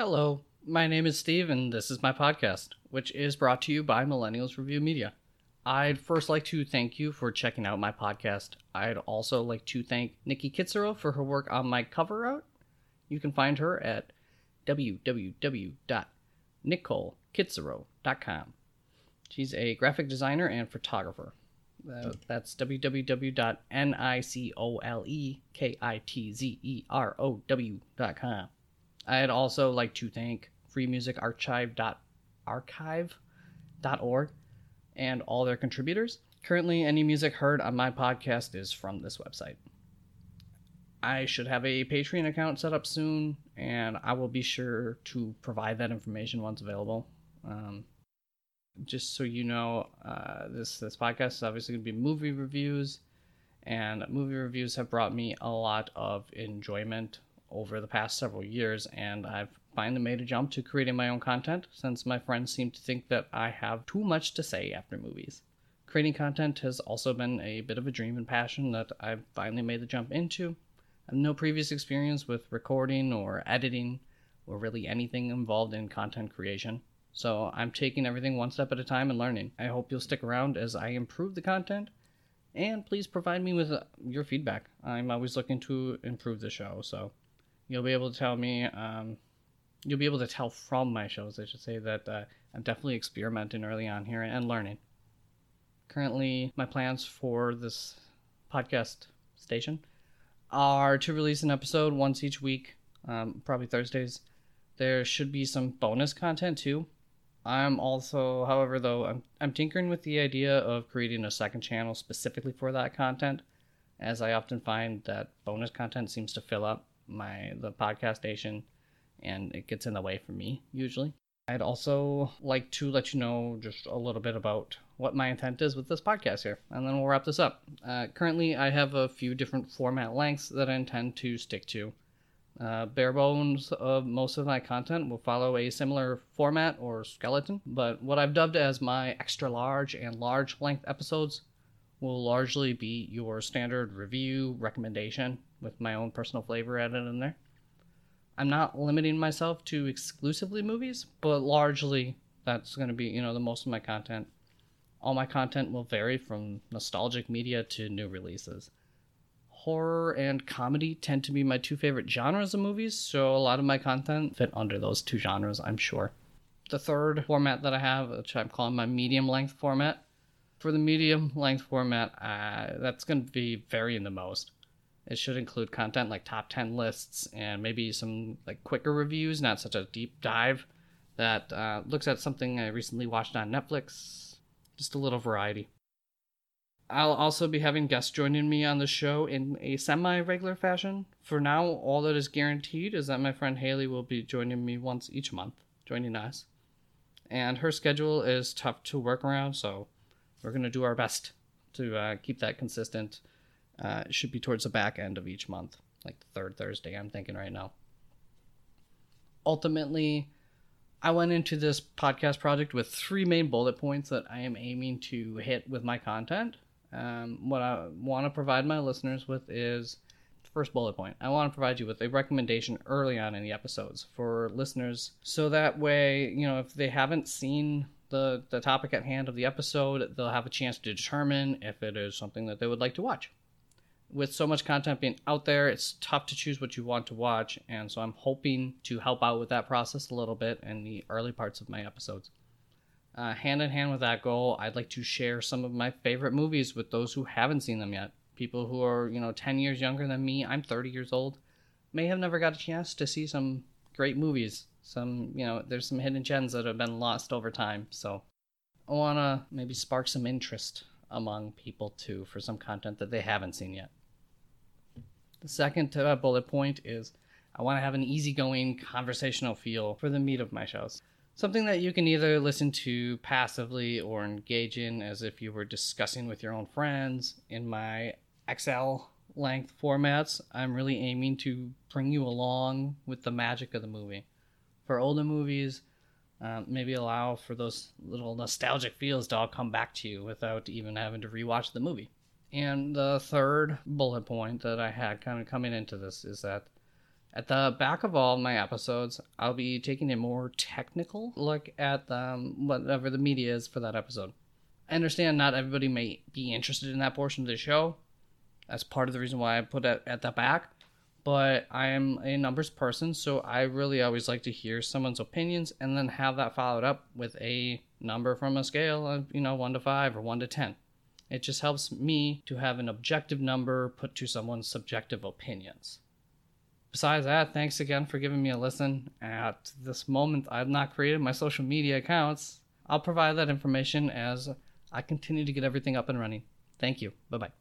Hello, my name is Steve, and this is my podcast, which is brought to you by Millennials Review Media. I'd first like to thank you for checking out my podcast. I'd also like to thank Nikki Kitsero for her work on my cover art. You can find her at www.nicolekitsero.com. She's a graphic designer and photographer. Uh, that's www.nicolekitzerow.com. I'd also like to thank freemusicarchive.archive.org and all their contributors. Currently, any music heard on my podcast is from this website. I should have a Patreon account set up soon, and I will be sure to provide that information once available. Um, just so you know, uh, this this podcast is obviously going to be movie reviews, and movie reviews have brought me a lot of enjoyment over the past several years, and I've finally made a jump to creating my own content since my friends seem to think that I have too much to say after movies. Creating content has also been a bit of a dream and passion that I've finally made the jump into. I have no previous experience with recording or editing or really anything involved in content creation. So I'm taking everything one step at a time and learning. I hope you'll stick around as I improve the content. And please provide me with uh, your feedback. I'm always looking to improve the show, so you'll be able to tell me, um, you'll be able to tell from my shows, I should say, that uh, I'm definitely experimenting early on here and learning. Currently, my plans for this podcast station are to release an episode once each week, um, probably Thursdays. There should be some bonus content too. I'm also, however, though, I'm, I'm tinkering with the idea of creating a second channel specifically for that content, as I often find that bonus content seems to fill up my the podcast station and it gets in the way for me usually. I'd also like to let you know just a little bit about what my intent is with this podcast here, and then we'll wrap this up. Uh, currently, I have a few different format lengths that I intend to stick to. Uh, bare bones of most of my content will follow a similar format or skeleton, but what I've dubbed as my extra large and large length episodes will largely be your standard review recommendation with my own personal flavor added in there. I'm not limiting myself to exclusively movies, but largely that's going to be, you know, the most of my content. All my content will vary from nostalgic media to new releases. Horror and comedy tend to be my two favorite genres of movies, so a lot of my content fit under those two genres, I'm sure. The third format that I have, which I'm calling my medium length format, for the medium length format, uh, that's going to be varying the most. It should include content like top 10 lists and maybe some like quicker reviews, not such a deep dive that uh, looks at something I recently watched on Netflix. Just a little variety. I'll also be having guests joining me on the show in a semi regular fashion. For now, all that is guaranteed is that my friend Haley will be joining me once each month, joining us. And her schedule is tough to work around, so we're going to do our best to uh, keep that consistent. Uh, should be towards the back end of each month, like the third Thursday, I'm thinking right now. Ultimately, I went into this podcast project with three main bullet points that I am aiming to hit with my content. Um, what I want to provide my listeners with is first bullet point. I want to provide you with a recommendation early on in the episodes for listeners so that way, you know, if they haven't seen the, the topic at hand of the episode, they'll have a chance to determine if it is something that they would like to watch. With so much content being out there, it's tough to choose what you want to watch, and so I'm hoping to help out with that process a little bit in the early parts of my episodes. Uh, hand in hand with that goal, I'd like to share some of my favorite movies with those who haven't seen them yet. People who are, you know, 10 years younger than me, I'm 30 years old, may have never got a chance to see some great movies some you know there's some hidden gems that have been lost over time so i want to maybe spark some interest among people too for some content that they haven't seen yet the second uh, bullet point is i want to have an easygoing conversational feel for the meat of my shows. Something that you can either listen to passively or engage in as if you were discussing with your own friends. In my xl length formats i'm really aiming to bring you along with the magic of the movie. For older movies, um, maybe allow for those little nostalgic feels to all come back to you without even having to rewatch the movie. And the third bullet point that I had kind of coming into this is that At the back of all my episodes, I'll be taking a more technical look at um, whatever the media is for that episode. I understand not everybody may be interested in that portion of the show. That's part of the reason why I put it at the back. But I am a numbers person, so I really always like to hear someone's opinions and then have that followed up with a number from a scale of, you know, 1 to 5 or 1 to 10. It just helps me to have an objective number put to someone's subjective opinions. Besides that, thanks again for giving me a listen. At this moment, I've not created my social media accounts. I'll provide that information as I continue to get everything up and running. Thank you. Bye bye.